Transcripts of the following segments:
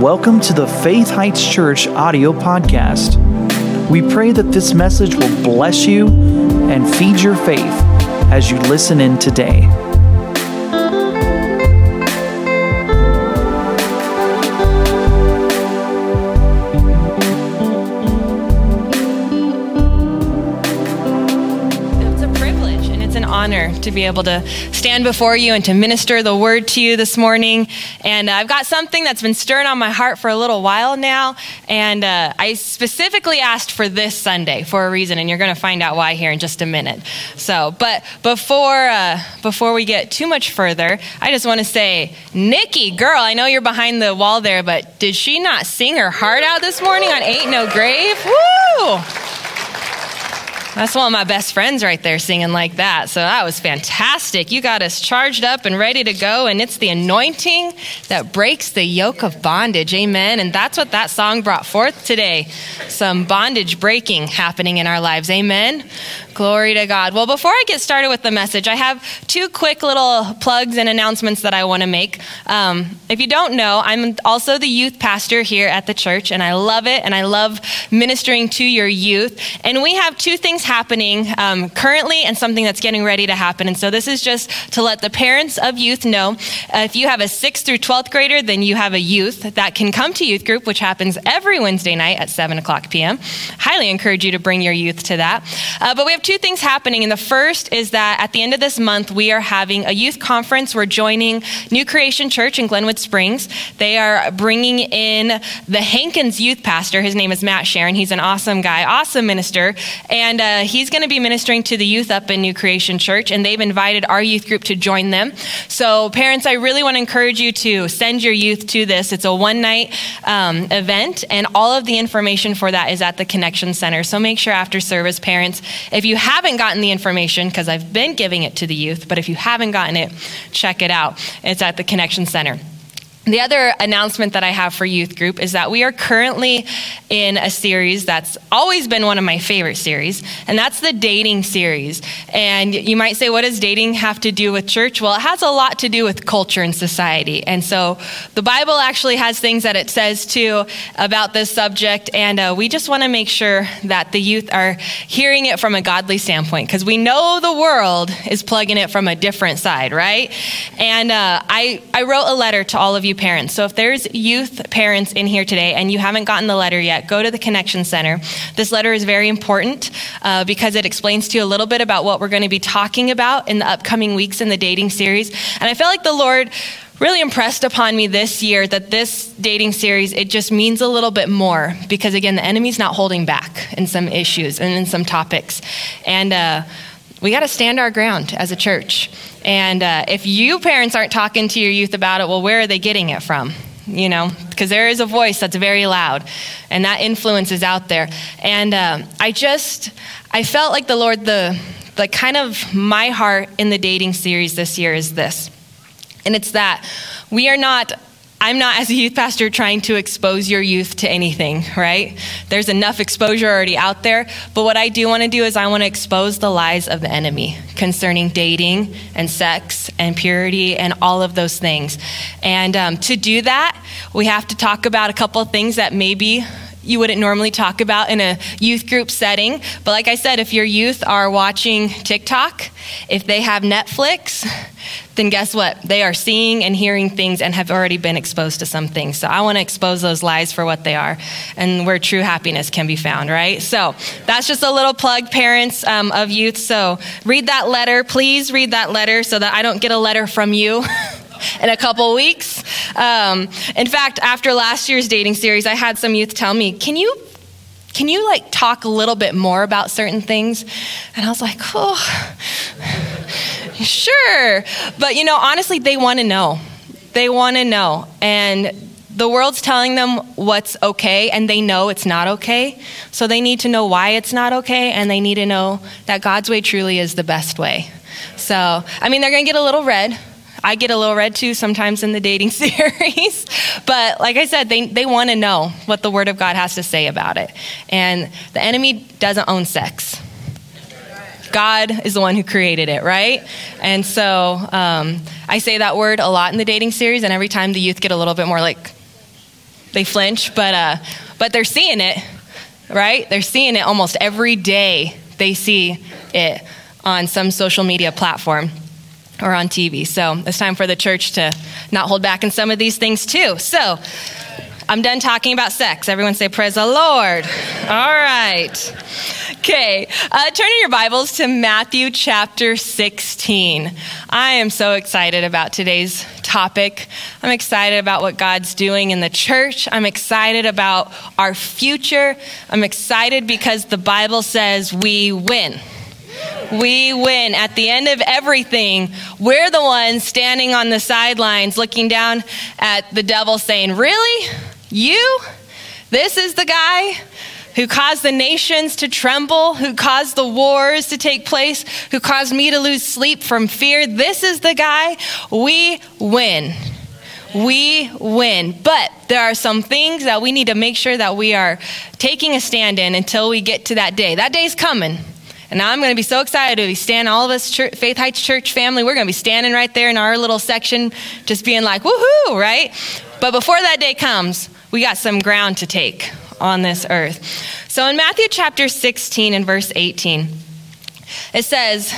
Welcome to the Faith Heights Church audio podcast. We pray that this message will bless you and feed your faith as you listen in today. Honor to be able to stand before you and to minister the word to you this morning. And uh, I've got something that's been stirring on my heart for a little while now. And uh, I specifically asked for this Sunday for a reason, and you're going to find out why here in just a minute. So, but before uh, before we get too much further, I just want to say, Nikki, girl, I know you're behind the wall there, but did she not sing her heart out this morning on Ain't No Grave? Woo! That's one of my best friends right there singing like that. So that was fantastic. You got us charged up and ready to go. And it's the anointing that breaks the yoke of bondage. Amen. And that's what that song brought forth today. Some bondage breaking happening in our lives. Amen. Glory to God. Well, before I get started with the message, I have two quick little plugs and announcements that I want to make. Um, if you don't know, I'm also the youth pastor here at the church, and I love it, and I love ministering to your youth. And we have two things happening um, currently and something that's getting ready to happen. And so this is just to let the parents of youth know uh, if you have a 6th through 12th grader, then you have a youth that can come to youth group, which happens every Wednesday night at 7 o'clock p.m. Highly encourage you to bring your youth to that. Uh, but we have two things happening. And the first is that at the end of this month, we are having a youth conference. We're joining New Creation Church in Glenwood Springs. They are bringing in the Hankins youth pastor. His name is Matt Sharon. He's an awesome guy, awesome minister. And uh, he's going to be ministering to the youth up in New Creation Church. And they've invited our youth group to join them. So, parents, I really want to encourage you to send your youth to this. It's a one night um, event, and all of the information for that is at the Connection Center. So, make sure after service, parents, if you haven't gotten the information, because I've been giving it to the youth, but if you haven't gotten it, check it out. It's at the Connection Center. The other announcement that I have for youth group is that we are currently in a series that's always been one of my favorite series, and that's the dating series. And you might say, what does dating have to do with church? Well, it has a lot to do with culture and society. And so the Bible actually has things that it says too about this subject, and uh, we just want to make sure that the youth are hearing it from a godly standpoint because we know the world is plugging it from a different side, right? And uh, I, I wrote a letter to all of you parents. So if there's youth parents in here today and you haven't gotten the letter yet, go to the Connection Center. This letter is very important uh, because it explains to you a little bit about what we're going to be talking about in the upcoming weeks in the dating series. And I feel like the Lord really impressed upon me this year that this dating series it just means a little bit more because again the enemy's not holding back in some issues and in some topics and uh, we got to stand our ground as a church and uh, if you parents aren't talking to your youth about it, well, where are they getting it from? You know, because there is a voice that's very loud, and that influence is out there. And uh, I just, I felt like the Lord, the, the kind of my heart in the dating series this year is this. And it's that we are not I'm not, as a youth pastor, trying to expose your youth to anything, right? There's enough exposure already out there. But what I do want to do is I want to expose the lies of the enemy concerning dating and sex and purity and all of those things. And um, to do that, we have to talk about a couple of things that maybe you wouldn't normally talk about in a youth group setting. But like I said, if your youth are watching TikTok, if they have Netflix, then guess what? They are seeing and hearing things and have already been exposed to some things. So I want to expose those lies for what they are and where true happiness can be found, right? So that's just a little plug, parents um, of youth. So read that letter. Please read that letter so that I don't get a letter from you. in a couple weeks. Um, in fact, after last year's dating series, I had some youth tell me, "Can you can you like talk a little bit more about certain things? And I was like, oh, sure. But you know, honestly, they want to know. They want to know. And the world's telling them what's okay, and they know it's not okay. So they need to know why it's not okay, and they need to know that God's way truly is the best way. So, I mean, they're going to get a little red. I get a little red too sometimes in the dating series. but like I said, they, they want to know what the Word of God has to say about it. And the enemy doesn't own sex. God is the one who created it, right? And so um, I say that word a lot in the dating series, and every time the youth get a little bit more like, they flinch, but, uh, but they're seeing it, right? They're seeing it almost every day. They see it on some social media platform or on TV. So it's time for the church to not hold back in some of these things too. So I'm done talking about sex. Everyone say, Praise the Lord. All right. Okay, uh, turn in your Bibles to Matthew chapter 16. I am so excited about today's topic. I'm excited about what God's doing in the church. I'm excited about our future. I'm excited because the Bible says we win. We win. At the end of everything, we're the ones standing on the sidelines looking down at the devil saying, Really? You? This is the guy who caused the nations to tremble, who caused the wars to take place, who caused me to lose sleep from fear. This is the guy. We win. We win. But there are some things that we need to make sure that we are taking a stand in until we get to that day. That day's coming. And now I'm going to be so excited to be standing, all of us, church, Faith Heights Church family, we're going to be standing right there in our little section, just being like, woohoo, right? But before that day comes, we got some ground to take on this earth. So in Matthew chapter 16 and verse 18, it says,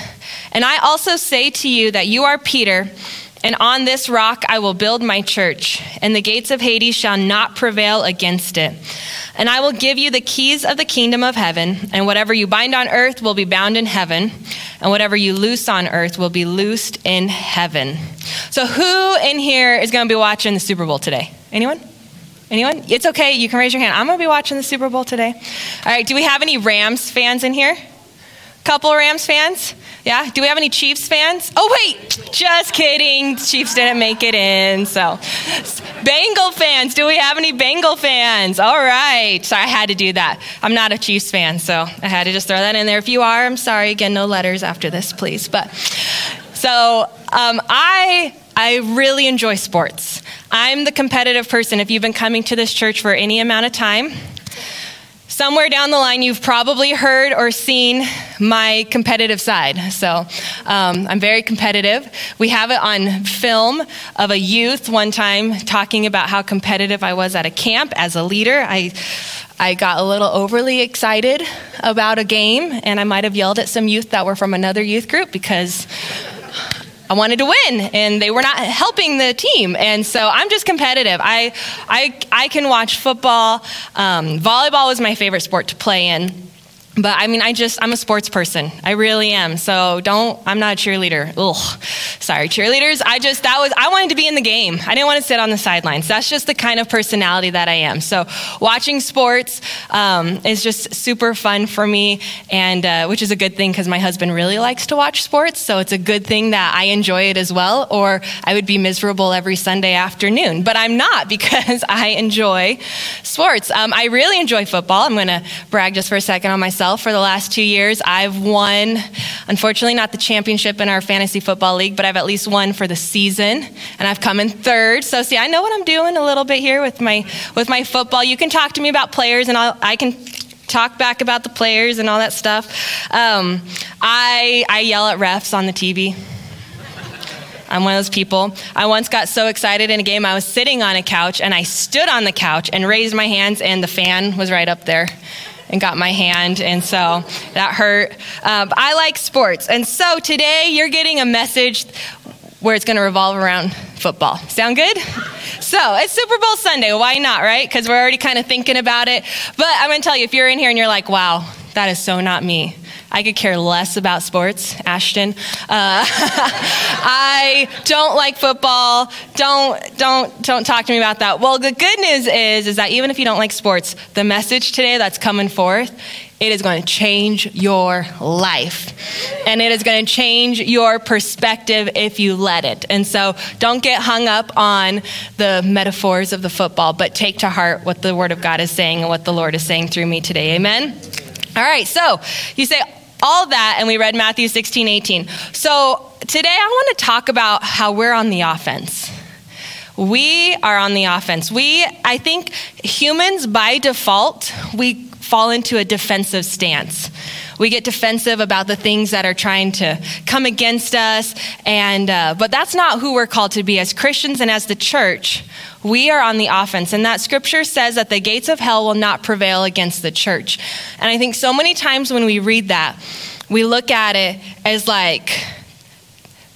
And I also say to you that you are Peter, and on this rock I will build my church, and the gates of Hades shall not prevail against it. And I will give you the keys of the kingdom of heaven, and whatever you bind on earth will be bound in heaven, and whatever you loose on earth will be loosed in heaven. So, who in here is going to be watching the Super Bowl today? Anyone? Anyone? It's okay. You can raise your hand. I'm going to be watching the Super Bowl today. All right. Do we have any Rams fans in here? Couple Rams fans? Yeah? Do we have any Chiefs fans? Oh, wait, just kidding. Chiefs didn't make it in. So, Bengal fans, do we have any Bengal fans? All right. So, I had to do that. I'm not a Chiefs fan, so I had to just throw that in there. If you are, I'm sorry. Again, no letters after this, please. But, so, um, I. I really enjoy sports. I'm the competitive person. If you've been coming to this church for any amount of time, somewhere down the line, you've probably heard or seen my competitive side. So um, I'm very competitive. We have it on film of a youth one time talking about how competitive I was at a camp as a leader. I I got a little overly excited about a game, and I might have yelled at some youth that were from another youth group because I wanted to win, and they were not helping the team. And so I'm just competitive. I, I, I can watch football. Um, volleyball was my favorite sport to play in but I mean, I just, I'm a sports person. I really am. So don't, I'm not a cheerleader. Ugh. Sorry, cheerleaders. I just, that was, I wanted to be in the game. I didn't want to sit on the sidelines. That's just the kind of personality that I am. So watching sports um, is just super fun for me, and uh, which is a good thing because my husband really likes to watch sports. So it's a good thing that I enjoy it as well, or I would be miserable every Sunday afternoon. But I'm not because I enjoy sports. Um, I really enjoy football. I'm going to brag just for a second on myself myself for the last two years. I've won, unfortunately, not the championship in our fantasy football league, but I've at least won for the season, and I've come in third. So, see, I know what I'm doing a little bit here with my with my football. You can talk to me about players, and I'll, I can talk back about the players and all that stuff. Um, I I yell at refs on the TV. I'm one of those people. I once got so excited in a game, I was sitting on a couch and I stood on the couch and raised my hands, and the fan was right up there and got my hand, and so that hurt. Um, I like sports, and so today you're getting a message where it's going to revolve around football. Sound good? So it's Super Bowl Sunday. Why not, right? Because we're already kind of thinking about it. But I'm going to tell you, if you're in here and you're like, wow, that is so not me. I could care less about sports, Ashton. Uh, I don't like football. Don't don't don't talk to me about that. Well, the good news is is that even if you don't like sports, the message today that's coming forth it is going to change your life. And it is going to change your perspective if you let it. And so don't get hung up on the metaphors of the football, but take to heart what the Word of God is saying and what the Lord is saying through me today. Amen? All right, so you say, all that, and we read Matthew 16, 18. So today I want to talk about how we're on the offense. We are on the offense. We, I think humans by default, we fall into a defensive stance. we get defensive about the things that are trying to come against us. And, uh, but that's not who we're called to be as Christians and as the church. We are on the offense. And that scripture says that the gates of hell will not prevail against the church. And I think so many times when we read that, we look at it as like,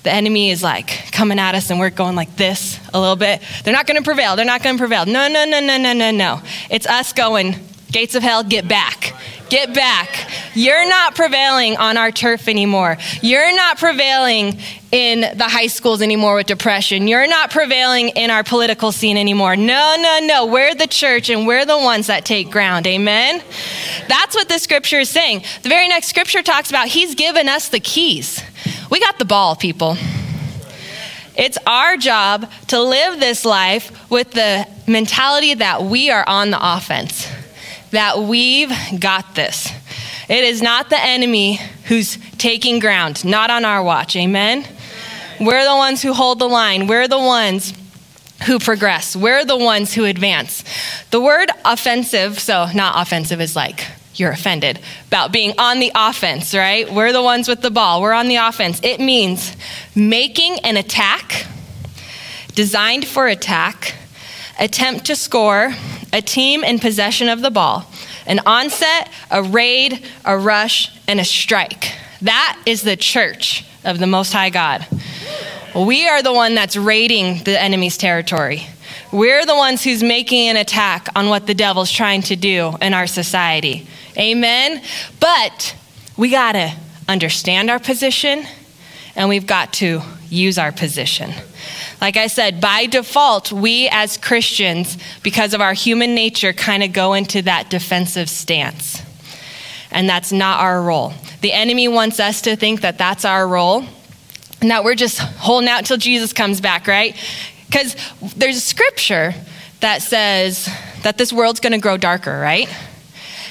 the enemy is like coming at us and we're going like this a little bit. They're not going to prevail. They're not going to prevail. No, no, no, no, no, no, no. It's us going, gates of hell, get back. Get back. You're not prevailing on our turf anymore. You're not prevailing in the high schools anymore with depression. You're not prevailing in our political scene anymore. No, no, no. We're the church and we're the ones that take ground. Amen? That's what the scripture is saying. The very next scripture talks about He's given us the keys. We got the ball, people. It's our job to live this life with the mentality that we are on the offense that we've got this. It is not the enemy who's taking ground, not on our watch. Amen? We're the ones who hold the line. We're the ones who progress. We're the ones who advance. The word offensive, so not offensive is like you're offended, about being on the offense, right? We're the ones with the ball. We're on the offense. It means making an attack, designed for attack, attempt to score, a team in possession of the ball, an onset, a raid, a rush, and a strike. That is the church of the Most High God. We are the one that's raiding the enemy's territory. We're the ones who's making an attack on what the devil's trying to do in our society. Amen? But we got to understand our position and we've got to use our position. Like I said, by default, we as Christians, because of our human nature, kind of go into that defensive stance. And that's not our role. The enemy wants us to think that that's our role and that we're just holding out until Jesus comes back, right? Because there's a scripture that says that this world's going to grow darker, right?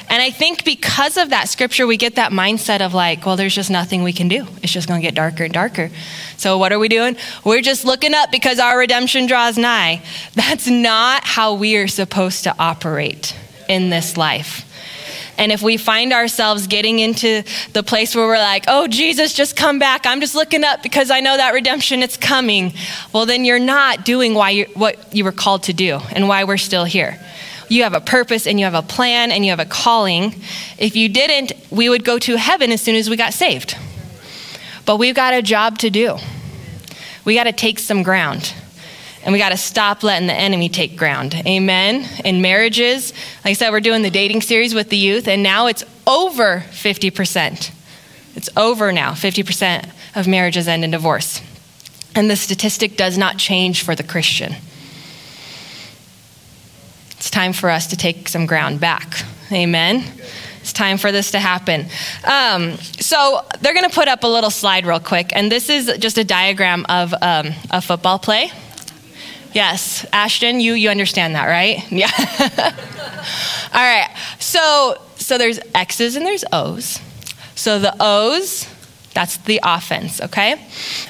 And I think because of that scripture, we get that mindset of like, well, there's just nothing we can do. It's just going to get darker and darker. So what are we doing? We're just looking up because our redemption draws nigh. That's not how we are supposed to operate in this life. And if we find ourselves getting into the place where we're like, oh, Jesus, just come back. I'm just looking up because I know that redemption is coming. Well, then you're not doing why you, what you were called to do and why we're still here you have a purpose and you have a plan and you have a calling. If you didn't, we would go to heaven as soon as we got saved. But we've got a job to do. We got to take some ground. And we got to stop letting the enemy take ground. Amen. In marriages, like I said, we're doing the dating series with the youth, and now it's over 50%. It's over now. 50% of marriages end in divorce. And the statistic does not change for the Christian. It's time for us to take some ground back. Amen. It's time for this to happen. Um, so they're going to put up a little slide real quick, and this is just a diagram of um, a football play. Yes, Ashton, you you understand that, right? Yeah. All right. So so there's X's and there's O's. So the O's, that's the offense. Okay.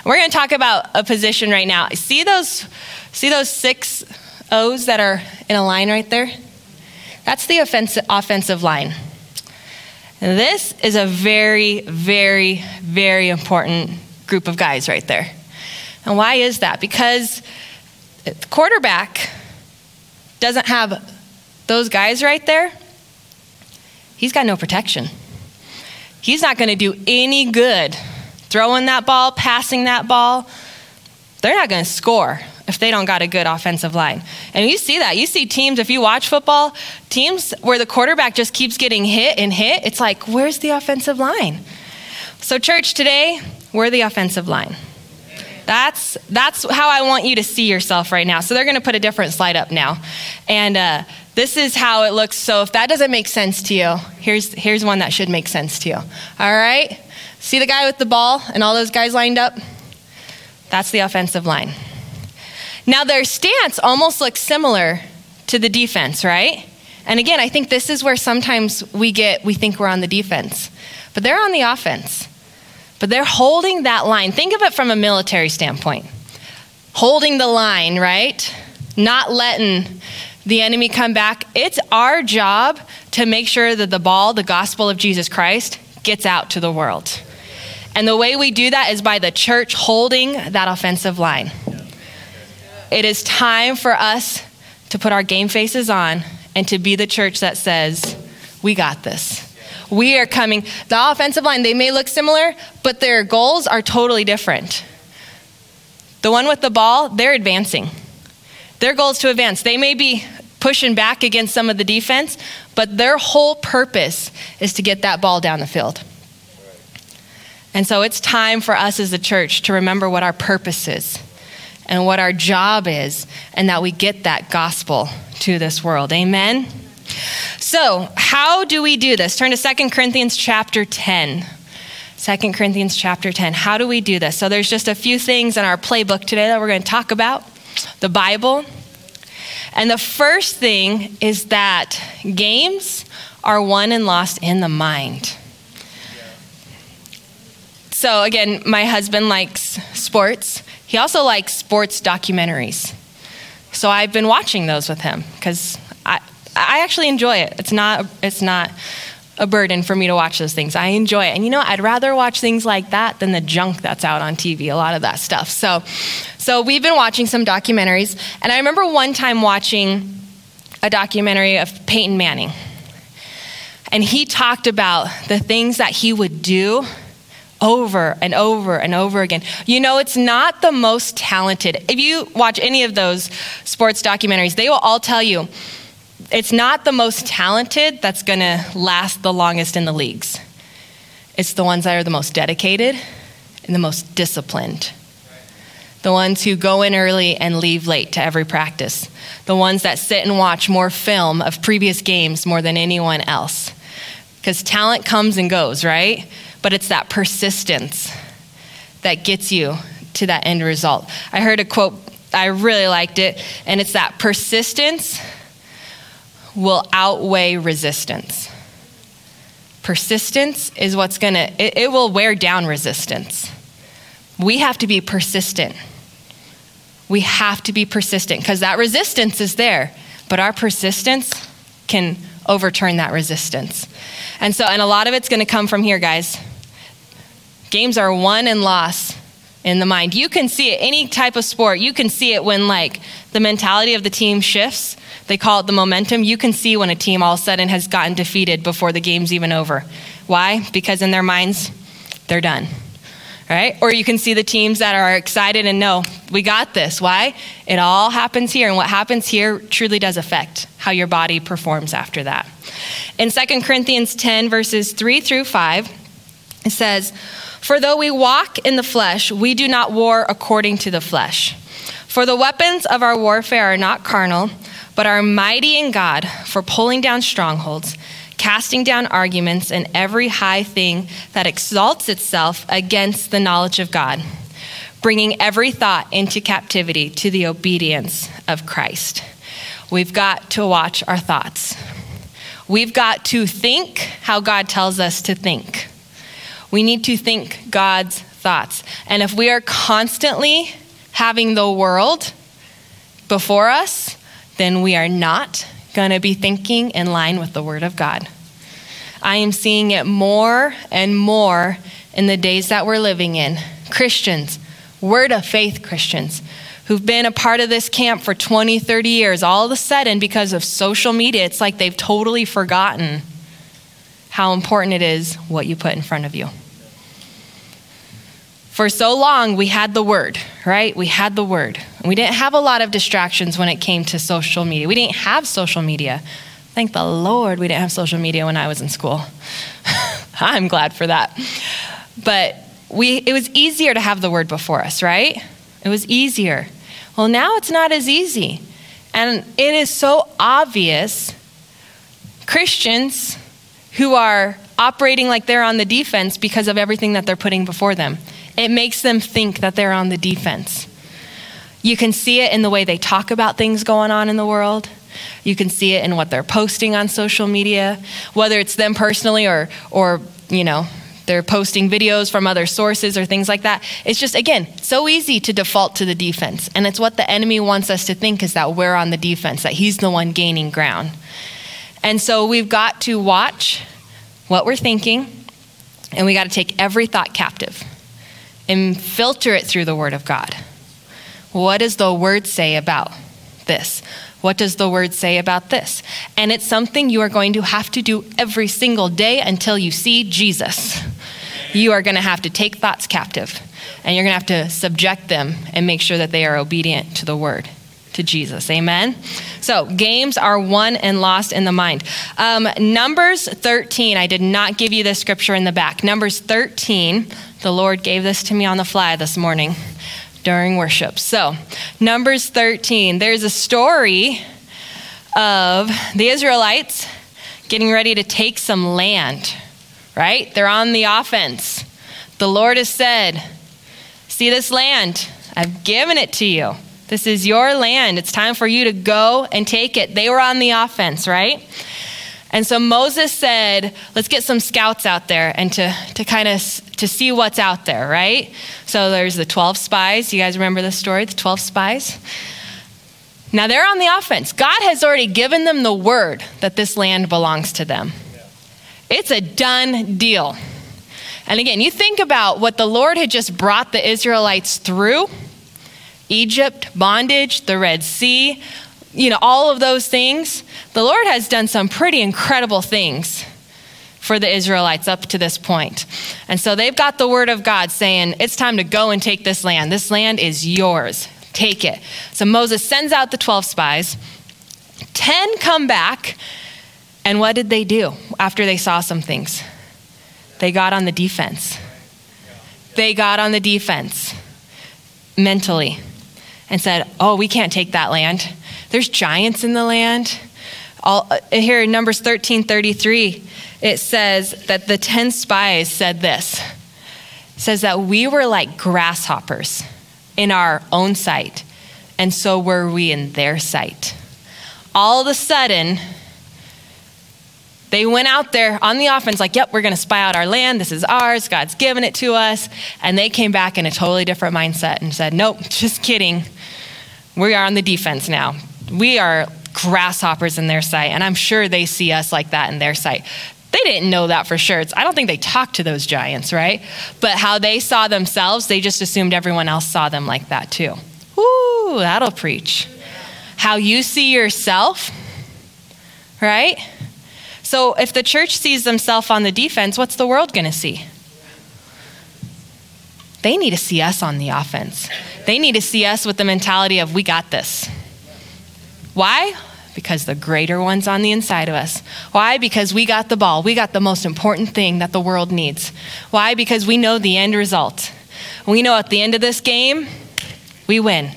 We're going to talk about a position right now. See those see those six O's that are in a line right there? That's the offensive, offensive line. And this is a very, very, very important group of guys right there. And why is that? Because the quarterback doesn't have those guys right there, he's got no protection. He's not going to do any good throwing that ball, passing that ball. They're not going to score if they don't got a good offensive line. And you see that. You see teams, if you watch football, teams where the quarterback just keeps getting hit and hit, it's like, where's the offensive line? So, church, today, we're the offensive line. That's, that's how I want you to see yourself right now. So, they're going to put a different slide up now. And uh, this is how it looks. So, if that doesn't make sense to you, here's, here's one that should make sense to you. All right? See the guy with the ball and all those guys lined up? That's the offensive line. Now, their stance almost looks similar to the defense, right? And again, I think this is where sometimes we get, we think we're on the defense, but they're on the offense. But they're holding that line. Think of it from a military standpoint holding the line, right? Not letting the enemy come back. It's our job to make sure that the ball, the gospel of Jesus Christ, gets out to the world. And the way we do that is by the church holding that offensive line. It is time for us to put our game faces on and to be the church that says, We got this. We are coming. The offensive line, they may look similar, but their goals are totally different. The one with the ball, they're advancing. Their goal is to advance. They may be pushing back against some of the defense, but their whole purpose is to get that ball down the field. And so it's time for us as a church to remember what our purpose is and what our job is, and that we get that gospel to this world. Amen? So, how do we do this? Turn to 2 Corinthians chapter 10. 2 Corinthians chapter 10. How do we do this? So, there's just a few things in our playbook today that we're going to talk about the Bible. And the first thing is that games are won and lost in the mind. So, again, my husband likes sports. He also likes sports documentaries. So, I've been watching those with him because I, I actually enjoy it. It's not, it's not a burden for me to watch those things. I enjoy it. And you know, I'd rather watch things like that than the junk that's out on TV, a lot of that stuff. So, so we've been watching some documentaries. And I remember one time watching a documentary of Peyton Manning. And he talked about the things that he would do over and over and over again. You know, it's not the most talented. If you watch any of those sports documentaries, they will all tell you it's not the most talented that's going to last the longest in the leagues. It's the ones that are the most dedicated and the most disciplined. The ones who go in early and leave late to every practice. The ones that sit and watch more film of previous games more than anyone else. Because talent comes and goes, right? But it's that persistence that gets you to that end result. I heard a quote, I really liked it, and it's that persistence will outweigh resistance. Persistence is what's to, it, it will wear down resistance. We have to be persistent. We have to be persistent because that resistance is there, but our persistence can overturn that resistance. And so, and a lot of it's to come from here, guys. Games are won and lost in the mind. You can see it, any type of sport, you can see it when, like, the mentality of the team shifts they call it the momentum. You can see when a team all of a sudden has gotten defeated before the game's even over. Why? Because in their minds, they're done. Right? Or you can see the teams that are excited and know, we got this. Why? It all happens here. And what happens here truly does affect how your body performs after that. In 2 Corinthians 10, verses 3 through 5, it says, For though we walk in the flesh, we do not war according to the flesh. For the weapons of our warfare are not carnal but are mighty in God for pulling down strongholds, casting down arguments and every high thing that exalts itself against the knowledge of God, bringing every thought into captivity to the obedience of Christ. We've got to watch our thoughts. We've got to think how God tells us to think. We need to think God's thoughts. And if we are constantly having the world before us, then we are not going to be thinking in line with the Word of God. I am seeing it more and more in the days that we're living in. Christians, Word of Faith Christians, who've been a part of this camp for 20, 30 years, all of a sudden, because of social media, it's like they've totally forgotten how important it is what you put in front of you. For so long, we had the word, right? We had the word. We didn't have a lot of distractions when it came to social media. We didn't have social media. Thank the Lord we didn't have social media when I was in school. I'm glad for that. But we, it was easier to have the word before us, right? It was easier. Well, now it's not as easy. And it is so obvious Christians who are operating like they're on the defense because of everything that they're putting before them. It makes them think that they're on the defense. You can see it in the way they talk about things going on in the world. You can see it in what they're posting on social media, whether it's them personally or, or you know, they're posting videos from other sources or things like that. It's just, again, so easy to default to the defense. And it's what the enemy wants us to think is that we're on the defense, that he's the one gaining ground. And so we've got to watch what we're thinking And we got to take every thought captive and filter it through the Word of God. What does the Word say about this? What does the Word say about this? And it's something you are going to have to do every single day until you see Jesus. You are going to have to take thoughts captive and you're going to have to subject them and make sure that they are obedient to the Word to Jesus. Amen? So, games are won and lost in the mind. Um, Numbers 13, I did not give you this scripture in the back. Numbers 13, the Lord gave this to me on the fly this morning during worship. So, Numbers 13, there's a story of the Israelites getting ready to take some land, right? They're on the offense. The Lord has said, See this land? I've given it to you. This is your land. It's time for you to go and take it. They were on the offense, right? And so Moses said, let's get some scouts out there and to, to kind of to see what's out there, right? So there's the 12 spies. You guys remember the story, the 12 spies? Now they're on the offense. God has already given them the word that this land belongs to them. It's a done deal. And again, you think about what the Lord had just brought the Israelites through Egypt, bondage, the Red Sea, you know, all of those things. The Lord has done some pretty incredible things for the Israelites up to this point. And so they've got the word of God saying, it's time to go and take this land. This land is yours. Take it. So Moses sends out the 12 spies. 10 come back. And what did they do after they saw some things? They got on the defense. They got on the defense mentally and said, Oh, we can't take that land. There's giants in the land. All, uh, here in Numbers 13 33, it says that the 10 spies said this it says that we were like grasshoppers in our own sight, and so were we in their sight. All of a sudden, they went out there on the offense, like, yep, we're going to spy out our land. This is ours. God's given it to us. And they came back in a totally different mindset and said, nope, just kidding. We are on the defense now. We are grasshoppers in their sight. And I'm sure they see us like that in their sight. They didn't know that for sure. It's, I don't think they talked to those giants, right? But how they saw themselves, they just assumed everyone else saw them like that too. Ooh, that'll preach. How you see yourself, right? So if the church sees themselves on the defense, what's the world going to see? They need to see us on the offense. They need to see us with the mentality of, we got this. Why? Because the greater one's on the inside of us. Why? Because we got the ball. We got the most important thing that the world needs. Why? Because we know the end result. We know at the end of this game, we win.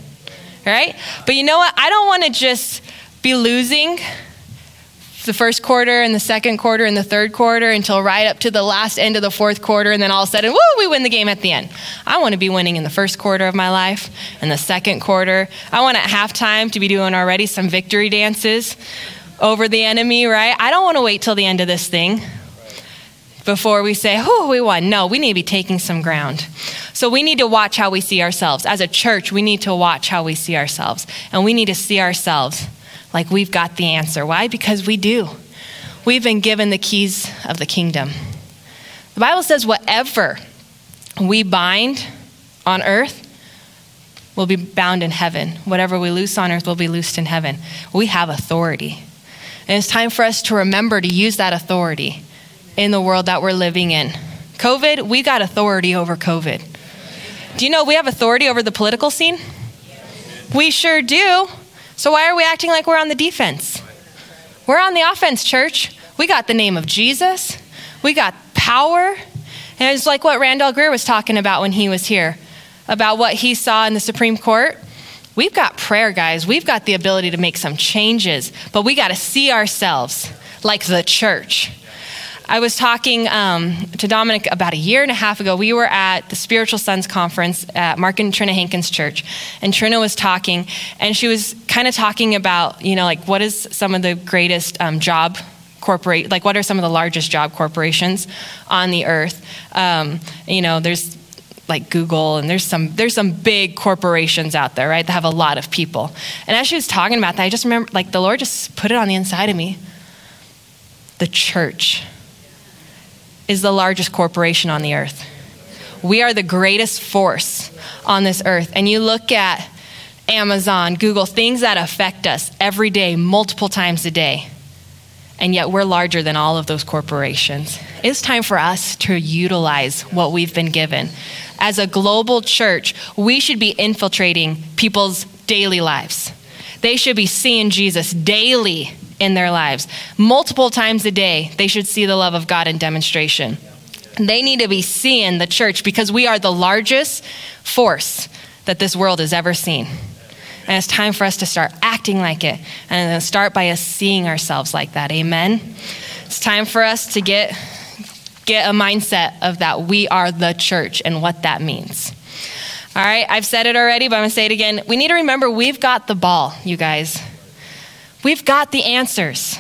Right? But you know what? I don't want to just be losing the first quarter and the second quarter and the third quarter until right up to the last end of the fourth quarter, and then all of a sudden, woo, we win the game at the end. I want to be winning in the first quarter of my life and the second quarter. I want at halftime to be doing already some victory dances over the enemy, right? I don't want to wait till the end of this thing before we say, oh, we won. No, we need to be taking some ground. So we need to watch how we see ourselves. As a church, we need to watch how we see ourselves. And we need to see ourselves like we've got the answer. Why? Because we do. We've been given the keys of the kingdom. The Bible says, whatever we bind on earth will be bound in heaven. Whatever we loose on earth will be loosed in heaven. We have authority. And it's time for us to remember to use that authority in the world that we're living in. COVID, we got authority over COVID. Do you know we have authority over the political scene? We sure do. So why are we acting like we're on the defense? We're on the offense, church. We got the name of Jesus, we got power. And it's like what Randall Greer was talking about when he was here about what he saw in the Supreme Court. We've got prayer, guys. We've got the ability to make some changes, but we got to see ourselves like the church. I was talking um, to Dominic about a year and a half ago. We were at the Spiritual Sons Conference at Mark and Trina Hankins Church, and Trina was talking, and she was kind of talking about, you know, like what is some of the greatest um, job corporate, like what are some of the largest job corporations on the earth? Um, you know, there's like Google and there's some there's some big corporations out there, right? That have a lot of people. And as she was talking about that, I just remember like the Lord just put it on the inside of me. The church is the largest corporation on the earth. We are the greatest force on this earth. And you look at Amazon, Google, things that affect us every day, multiple times a day. And yet we're larger than all of those corporations. It's time for us to utilize what we've been given. As a global church, we should be infiltrating people's daily lives. They should be seeing Jesus daily in their lives. Multiple times a day, they should see the love of God in demonstration. They need to be seeing the church because we are the largest force that this world has ever seen. And it's time for us to start acting like it and start by us seeing ourselves like that. Amen. It's time for us to get get a mindset of that we are the church and what that means. All right, I've said it already, but I'm going to say it again. We need to remember we've got the ball, you guys. We've got the answers.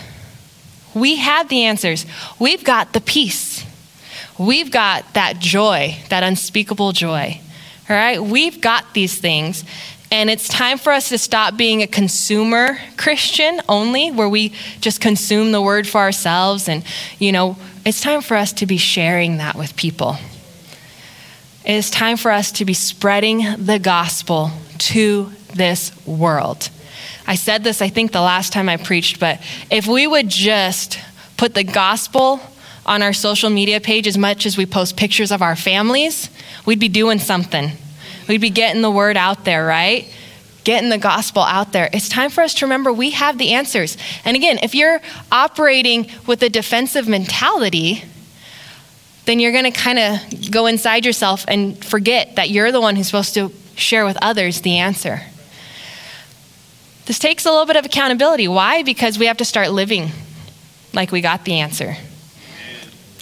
We have the answers. We've got the peace. We've got that joy, that unspeakable joy. All right? We've got these things. And it's time for us to stop being a consumer Christian only, where we just consume the word for ourselves. And, you know, it's time for us to be sharing that with people. It is time for us to be spreading the gospel to this world. I said this, I think, the last time I preached, but if we would just put the gospel on our social media page as much as we post pictures of our families, we'd be doing something. We'd be getting the word out there, right? Getting the gospel out there. It's time for us to remember we have the answers. And again, if you're operating with a defensive mentality, then you're going to kind of go inside yourself and forget that you're the one who's supposed to share with others the answer. This takes a little bit of accountability. Why? Because we have to start living like we got the answer.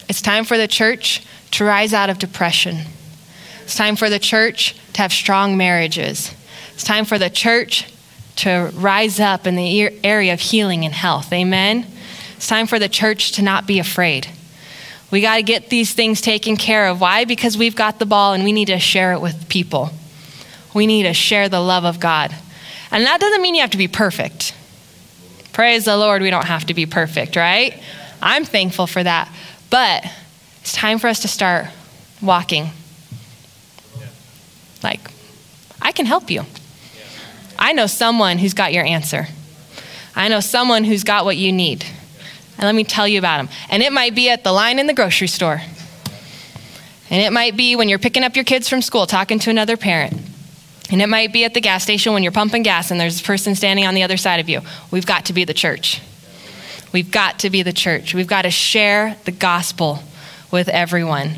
It's time for the church to rise out of depression. It's time for the church to have strong marriages. It's time for the church to rise up in the area of healing and health. Amen. It's time for the church to not be afraid. We got to get these things taken care of. Why? Because we've got the ball and we need to share it with people. We need to share the love of God. And that doesn't mean you have to be perfect. Praise the Lord, we don't have to be perfect, right? I'm thankful for that. But it's time for us to start walking. Like, I can help you. I know someone who's got your answer. I know someone who's got what you need. And let me tell you about them. And it might be at the line in the grocery store. And it might be when you're picking up your kids from school, talking to another parent. And it might be at the gas station when you're pumping gas and there's a person standing on the other side of you. We've got to be the church. We've got to be the church. We've got to share the gospel with everyone.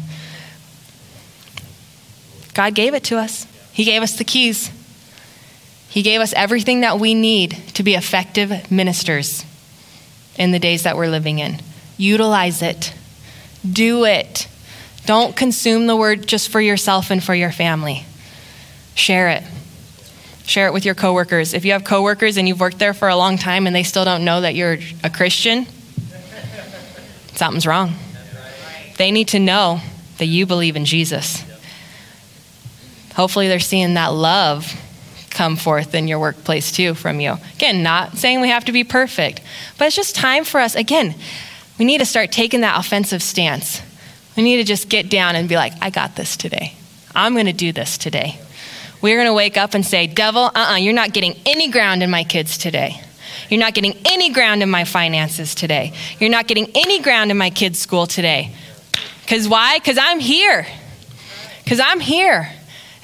God gave it to us, He gave us the keys. He gave us everything that we need to be effective ministers in the days that we're living in. Utilize it, do it. Don't consume the word just for yourself and for your family. Share it. Share it with your coworkers. If you have coworkers and you've worked there for a long time and they still don't know that you're a Christian, something's wrong. They need to know that you believe in Jesus. Hopefully, they're seeing that love come forth in your workplace too from you. Again, not saying we have to be perfect, but it's just time for us. Again, we need to start taking that offensive stance. We need to just get down and be like, I got this today. I'm going to do this today. We're going to wake up and say, Devil, uh uh-uh, uh, you are not getting any ground in my kids today. You're not getting any ground in my finances today. You're not getting any ground in my kids' school today. Because why? Because I'm here. Because I'm here.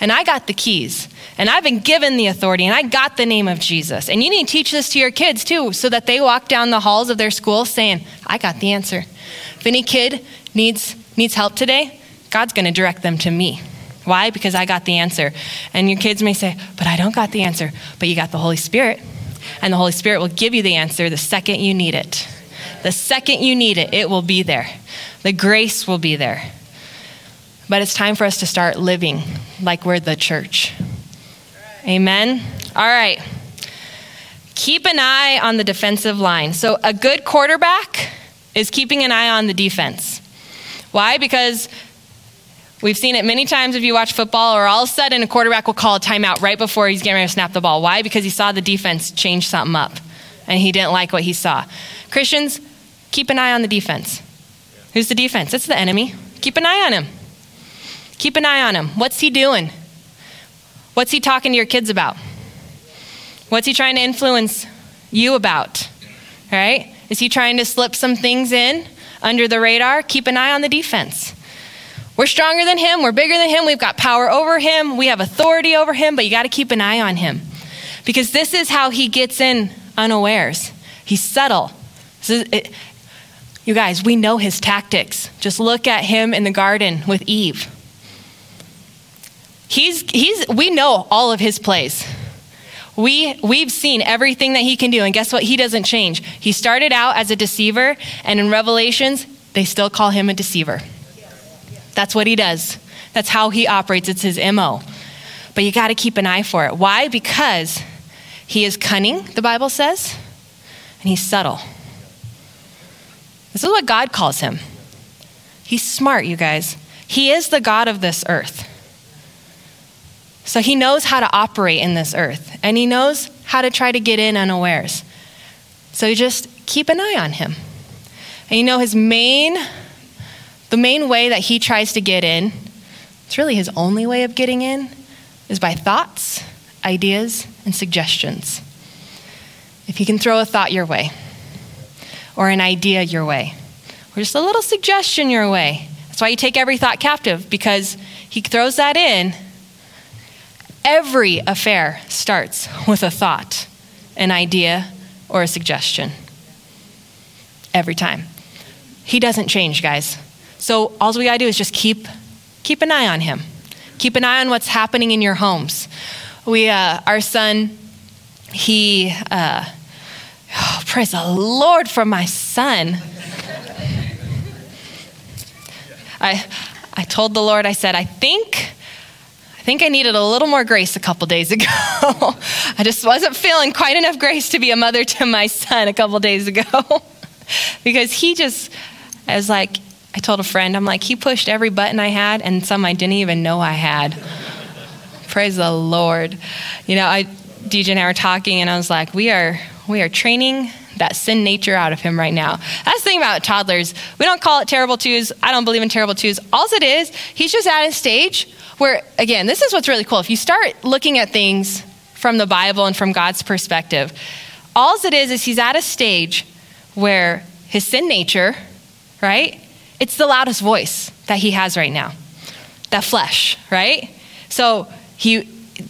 And I got the keys. And I've been given the authority. And I got the name of Jesus. And you need to teach this to your kids too, so that they walk down the halls of their school saying, I got the answer. If any kid needs, needs help today, God's going to direct them to me. Why? Because I got the answer. And your kids may say, But I don't got the answer. But you got the Holy Spirit. And the Holy Spirit will give you the answer the second you need it. The second you need it, it will be there. The grace will be there. But it's time for us to start living like we're the church. Amen? All right. Keep an eye on the defensive line. So, a good quarterback is keeping an eye on the defense. Why? Because We've seen it many times if you watch football, or all of a sudden a quarterback will call a timeout right before he's getting ready to snap the ball. Why? Because he saw the defense change something up and he didn't like what he saw. Christians, keep an eye on the defense. Who's the defense? It's the enemy. Keep an eye on him. Keep an eye on him. What's he doing? What's he talking to your kids about? What's he trying to influence you about? Right? Is he trying to slip some things in under the radar? Keep an eye on the defense. We're stronger than him. We're bigger than him. We've got power over him. We have authority over him, but you got to keep an eye on him. Because this is how he gets in unawares. He's subtle. It, you guys, we know his tactics. Just look at him in the garden with Eve. He's, he's, we know all of his plays. We, we've seen everything that he can do, and guess what? He doesn't change. He started out as a deceiver, and in Revelations, they still call him a deceiver. That's what he does. That's how he operates. It's his MO. But you got to keep an eye for it. Why? Because he is cunning, the Bible says, and he's subtle. This is what God calls him. He's smart, you guys. He is the God of this earth. So he knows how to operate in this earth, and he knows how to try to get in unawares. So you just keep an eye on him. And you know his main the main way that he tries to get in, it's really his only way of getting in, is by thoughts, ideas, and suggestions. If he can throw a thought your way, or an idea your way, or just a little suggestion your way, that's why you take every thought captive, because he throws that in. Every affair starts with a thought, an idea, or a suggestion. Every time. He doesn't change, guys. So all we gotta do is just keep keep an eye on him. Keep an eye on what's happening in your homes. We, uh, our son, he, uh, oh, praise the Lord for my son. I, I told the Lord, I said, I think, think I needed a little more grace a couple days ago. I just wasn't feeling quite enough grace to be a mother to my son a couple days ago, because he just, I was like, I told a friend, I'm like, he pushed every button I had and some I didn't even know I had. Praise the Lord. You know, I DJ and I were talking and I was like, we are we are training that sin nature out of him right now. That's the thing about toddlers. We don't call it terrible twos. I don't believe in terrible twos. All it is, he's just at a stage where, again, this is what's really cool. If you start looking at things from the Bible and from God's perspective, all it is is he's at a stage where his sin nature, right, it's the loudest voice that he has right now. That flesh, right? So he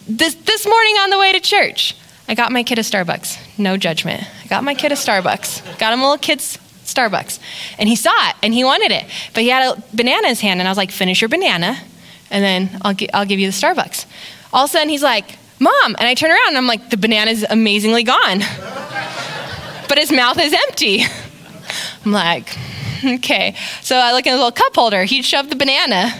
this this morning on the way to church, I got my kid a Starbucks. No judgment. I got my kid a Starbucks. Got him a little kid's Starbucks. And he saw it and he wanted it. But he had a banana in his hand and I was like, finish your banana and then I'll, gi- I'll give you the Starbucks. All of a sudden he's like, Mom. And I turn around and I'm like, the banana's amazingly gone. but his mouth is empty. I'm like, okay. So I look in the little cup holder. He'd shove the banana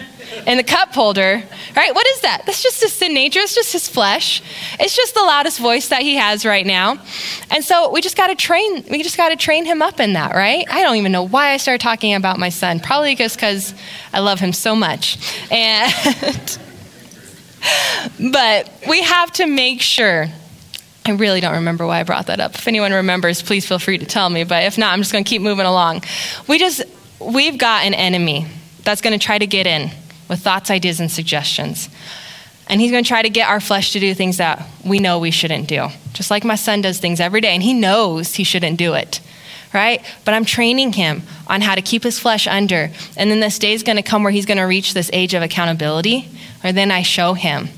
in the cup holder. Right? What is that? That's just his sin nature. It's just his flesh. It's just the loudest voice that he has right now. And so we just got to train. We just got to train him up in that, right? I don't even know why I started talking about my son. Probably just because I love him so much. And but we have to make sure I really don't remember why I brought that up. If anyone remembers, please feel free to tell me. But if not, I'm just going to keep moving along. We just, we've got an enemy that's going to try to get in with thoughts, ideas, and suggestions. And he's going to try to get our flesh to do things that we know we shouldn't do. Just like my son does things every day, and he knows he shouldn't do it, right? But I'm training him on how to keep his flesh under. And then this day is going to come where he's going to reach this age of accountability, or then I show him.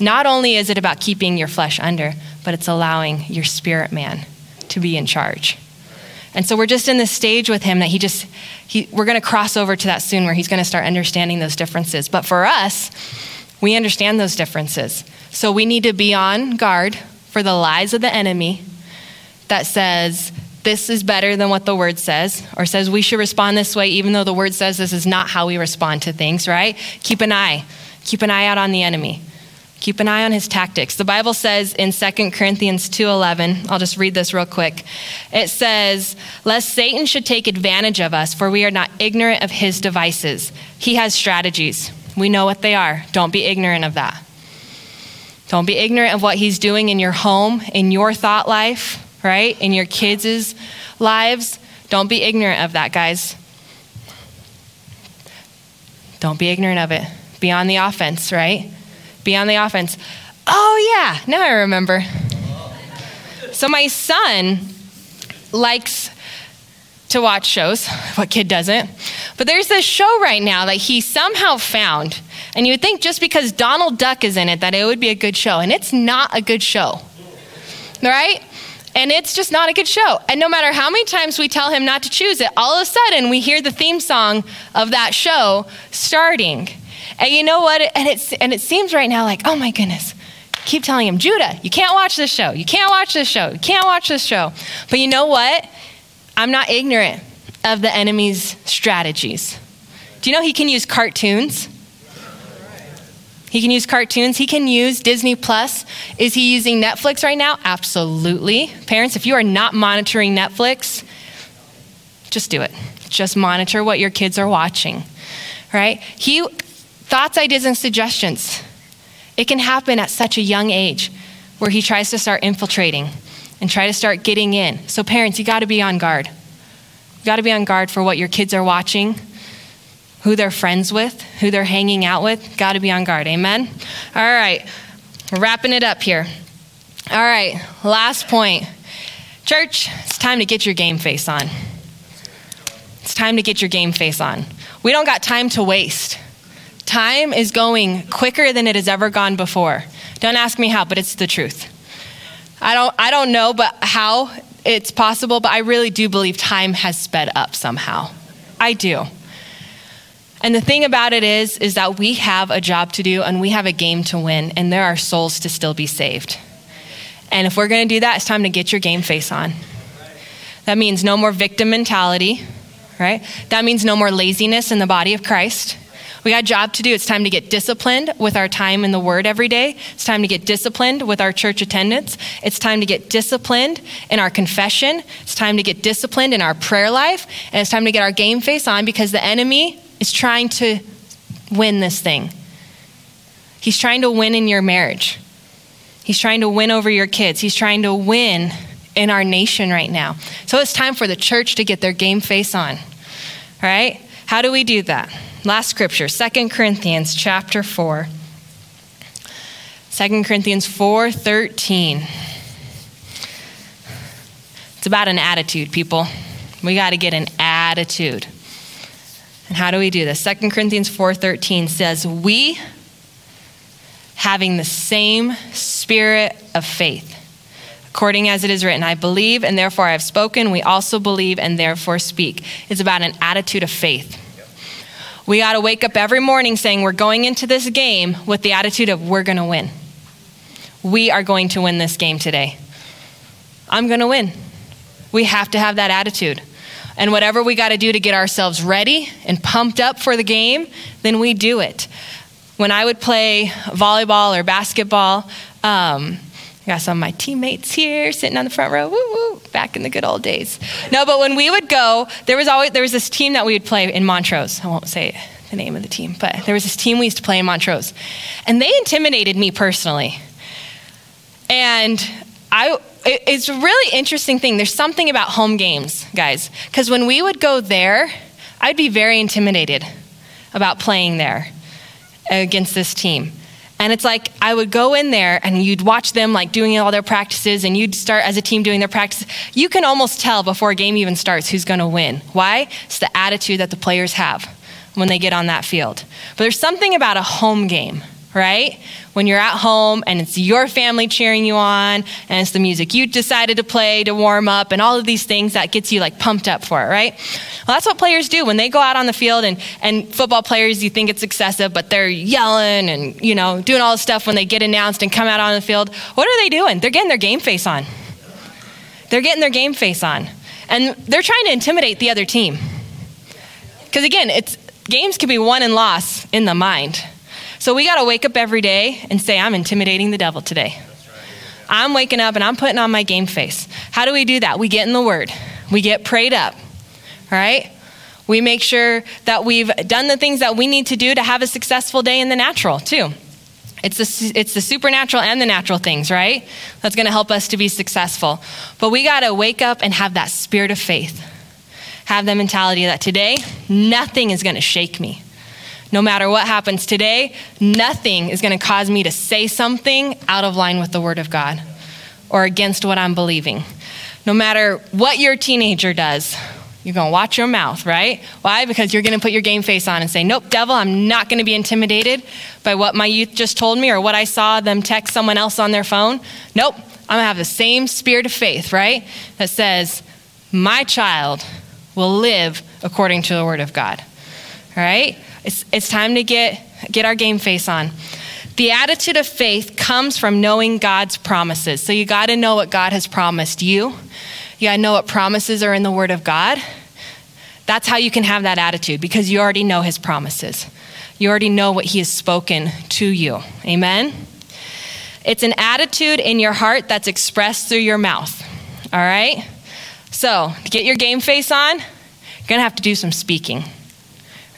Not only is it about keeping your flesh under, but it's allowing your spirit man to be in charge. And so we're just in this stage with him that he just, he, we're going to cross over to that soon where he's going to start understanding those differences. But for us, we understand those differences. So we need to be on guard for the lies of the enemy that says, this is better than what the word says, or says we should respond this way, even though the word says this is not how we respond to things, right? Keep an eye. Keep an eye out on the enemy. Keep an eye on his tactics. The Bible says in 2 Corinthians 2:11, I'll just read this real quick. It says, "Lest Satan should take advantage of us, for we are not ignorant of his devices. He has strategies. We know what they are. Don't be ignorant of that. Don't be ignorant of what he's doing in your home, in your thought life, right? In your kids' lives. Don't be ignorant of that, guys. Don't be ignorant of it. Be on the offense, right? Be on the offense. Oh, yeah, now I remember. So, my son likes to watch shows. What kid doesn't? But there's this show right now that he somehow found. And you would think just because Donald Duck is in it that it would be a good show. And it's not a good show. Right? And it's just not a good show. And no matter how many times we tell him not to choose it, all of a sudden we hear the theme song of that show starting. And you know what? And, it's, and it seems right now like, oh my goodness, keep telling him, Judah, you can't watch this show. You can't watch this show. You can't watch this show. But you know what? I'm not ignorant of the enemy's strategies. Do you know he can use cartoons? He can use cartoons. He can use Disney Plus. Is he using Netflix right now? Absolutely. Parents, if you are not monitoring Netflix, just do it. Just monitor what your kids are watching. Right? He thoughts, ideas, and suggestions. It can happen at such a young age where he tries to start infiltrating and try to start getting in. So, parents, you got to be on guard. You got to be on guard for what your kids are watching, who they're friends with, who they're hanging out with. Got to be on guard. Amen? All right, we're wrapping it up here. All right, last point. Church, it's time to get your game face on. It's time to get your game face on. We don't got time to waste. Time is going quicker than it has ever gone before. Don't ask me how, but it's the truth. I don't, I don't know but how it's possible, but I really do believe time has sped up somehow. I do. And the thing about it is, is that we have a job to do and we have a game to win, and there are souls to still be saved. And if we're going to do that, it's time to get your game face on. That means no more victim mentality, right? That means no more laziness in the body of Christ. We got a job to do. It's time to get disciplined with our time in the Word every day. It's time to get disciplined with our church attendance. It's time to get disciplined in our confession. It's time to get disciplined in our prayer life. And it's time to get our game face on because the enemy is trying to win this thing. He's trying to win in your marriage. He's trying to win over your kids. He's trying to win in our nation right now. So it's time for the church to get their game face on. All right? How do we do that? Last scripture, 2 Corinthians chapter 4. 2 Corinthians 4:13. It's about an attitude, people. We got to get an attitude. And how do we do this? 2 Corinthians 4:13 says, "We having the same spirit of faith, according as it is written, I believe and therefore I have spoken, we also believe and therefore speak." It's about an attitude of faith. We got to wake up every morning saying we're going into this game with the attitude of we're going to win. We are going to win this game today. I'm going to win. We have to have that attitude. And whatever we got to do to get ourselves ready and pumped up for the game, then we do it. When I would play volleyball or basketball, um, I got some of my teammates here sitting on the front row, woo woo, back in the good old days. No, but when we would go, there was always there was this team that we would play in Montrose. I won't say the name of the team, but there was this team we used to play in Montrose, and they intimidated me personally. And I, it's a really interesting thing. There's something about home games, guys, because when we would go there, I'd be very intimidated about playing there against this team. And it's like I would go in there and you'd watch them like doing all their practices and you'd start as a team doing their practices. You can almost tell before a game even starts who's going to win. Why? It's the attitude that the players have when they get on that field. But there's something about a home game right? When you're at home and it's your family cheering you on and it's the music you decided to play to warm up and all of these things that gets you like pumped up for it, right? Well, that's what players do when they go out on the field and, and football players, you think it's excessive, but they're yelling and, you know, doing all this stuff when they get announced and come out on the field. What are they doing? They're getting their game face on. They're getting their game face on. And they're trying to intimidate the other team. Because again, it's games can be won and lost in the mind so we got to wake up every day and say, I'm intimidating the devil today. I'm waking up and I'm putting on my game face. How do we do that? We get in the Word, we get prayed up, right? We make sure that we've done the things that we need to do to have a successful day in the natural, too. It's the, it's the supernatural and the natural things, right? That's going to help us to be successful. But we got to wake up and have that spirit of faith. Have the mentality that today, nothing is going to shake me. No matter what happens today, nothing is going to cause me to say something out of line with the Word of God or against what I'm believing. No matter what your teenager does, you're going to watch your mouth, right? Why? Because you're going to put your game face on and say, Nope, devil, I'm not going to be intimidated by what my youth just told me or what I saw them text someone else on their phone. Nope, I'm going to have the same spirit of faith, right? That says, My child will live according to the word of God. Right? It's, it's time to get, get our game face on. The attitude of faith comes from knowing God's promises. So you got to know what God has promised you. You got to know what promises are in the Word of God. That's how you can have that attitude because you already know His promises. You already know what He has spoken to you. Amen? It's an attitude in your heart that's expressed through your mouth. All right? So, to get your game face on, you're going to have to do some speaking.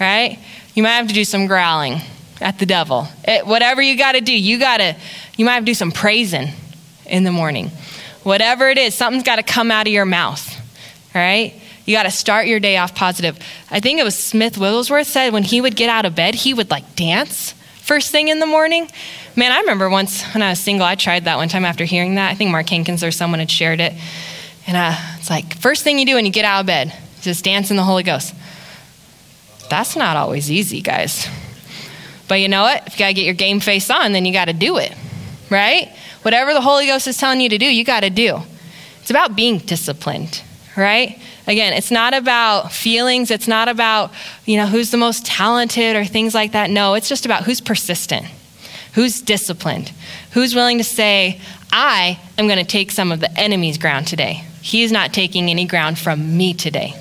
Right? You might have to do some growling at the devil. It, whatever you got to do, you got to, you might have to do some praising in the morning. Whatever it is, something's got to come out of your mouth. All right? You got to start your day off positive. I think it was Smith Wigglesworth said when he would get out of bed, he would like dance first thing in the morning. Man, I remember once when I was single, I tried that one time after hearing that. I think Mark Hankins or someone had shared it. And uh, it's like, first thing you do when you get out of bed, just dance in the Holy Ghost. That's not always easy, guys. But you know what? If you got to get your game face on, then you got to do it, right? Whatever the Holy Ghost is telling you to do, you got to do. It's about being disciplined, right? Again, it's not about feelings. It's not about, you know, who's the most talented or things like that. No, it's just about who's persistent, who's disciplined, who's willing to say, I am going to take some of the enemy's ground today. He's not taking any ground from me today.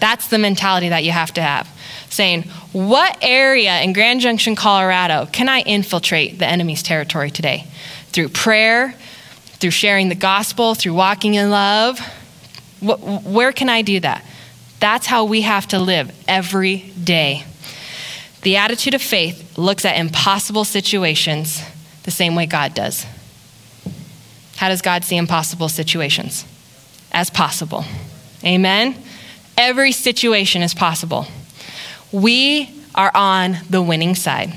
That's the mentality that you have to have saying, What area in Grand Junction, Colorado can I infiltrate the enemy's territory today? Through prayer, through sharing the gospel, through walking in love. Where can I do that? That's how we have to live every day. The attitude of faith looks at impossible situations the same way God does. How does God see impossible situations? As possible. Amen? Every situation is possible we are on the winning side.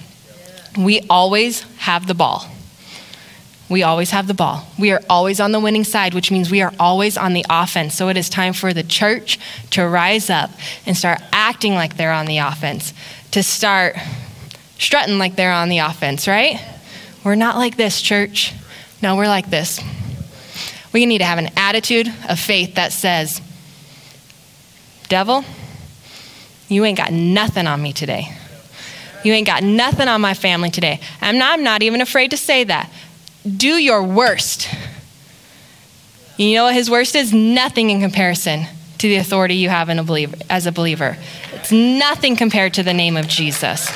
We always have the ball. We always have the ball. We are always on the winning side, which means we are always on the offense. So it is time for the church to rise up and start acting like they're on the offense, to start strutting like they're on the offense, right? We're not like this, church. No, we're like this. We need to have an attitude of faith that says, Devil, you ain't got nothing on me today. You ain't got nothing on my family today. I'm not, I'm not even afraid to say that. Do your worst. You know what his worst is? Nothing in comparison to the authority you have in a believer, as a believer. It's nothing compared to the name of Jesus.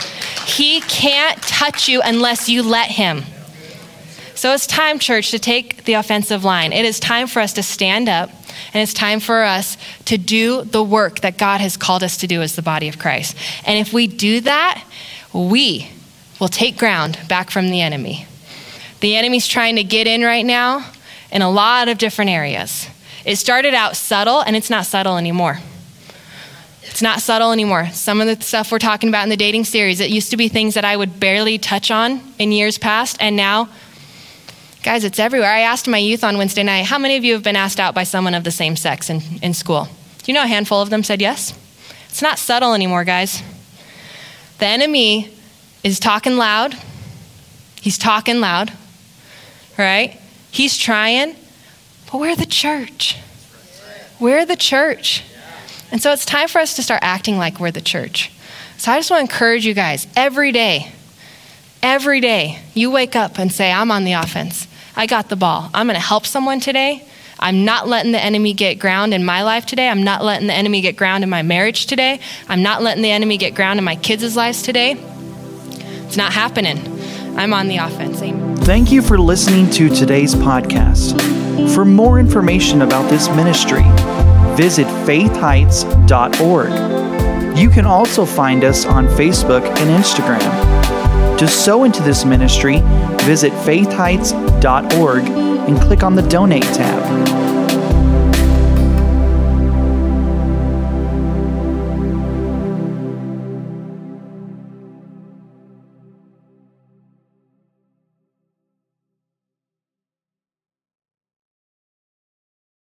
He can't touch you unless you let him. So it's time, church, to take the offensive line. It is time for us to stand up and it's time for us to do the work that God has called us to do as the body of Christ. And if we do that, we will take ground back from the enemy. The enemy's trying to get in right now in a lot of different areas. It started out subtle, and it's not subtle anymore. It's not subtle anymore. Some of the stuff we're talking about in the dating series, it used to be things that I would barely touch on in years past, and now Guys, it's everywhere. I asked my youth on Wednesday night, how many of you have been asked out by someone of the same sex in, in school? Do you know a handful of them said yes? It's not subtle anymore, guys. The enemy is talking loud. He's talking loud, right? He's trying, but we're the church. We're the church. And so it's time for us to start acting like we're the church. So I just want to encourage you guys every day, every day, you wake up and say, I'm on the offense. I got the ball. I'm going to help someone today. I'm not letting the enemy get ground in my life today. I'm not letting the enemy get ground in my marriage today. I'm not letting the enemy get ground in my kids' lives today. It's not happening. I'm on the offense. Amen. Thank you for listening to today's podcast. For more information about this ministry, visit faithheights.org. You can also find us on Facebook and Instagram. To sow into this ministry, visit faithheights.org and click on the Donate tab.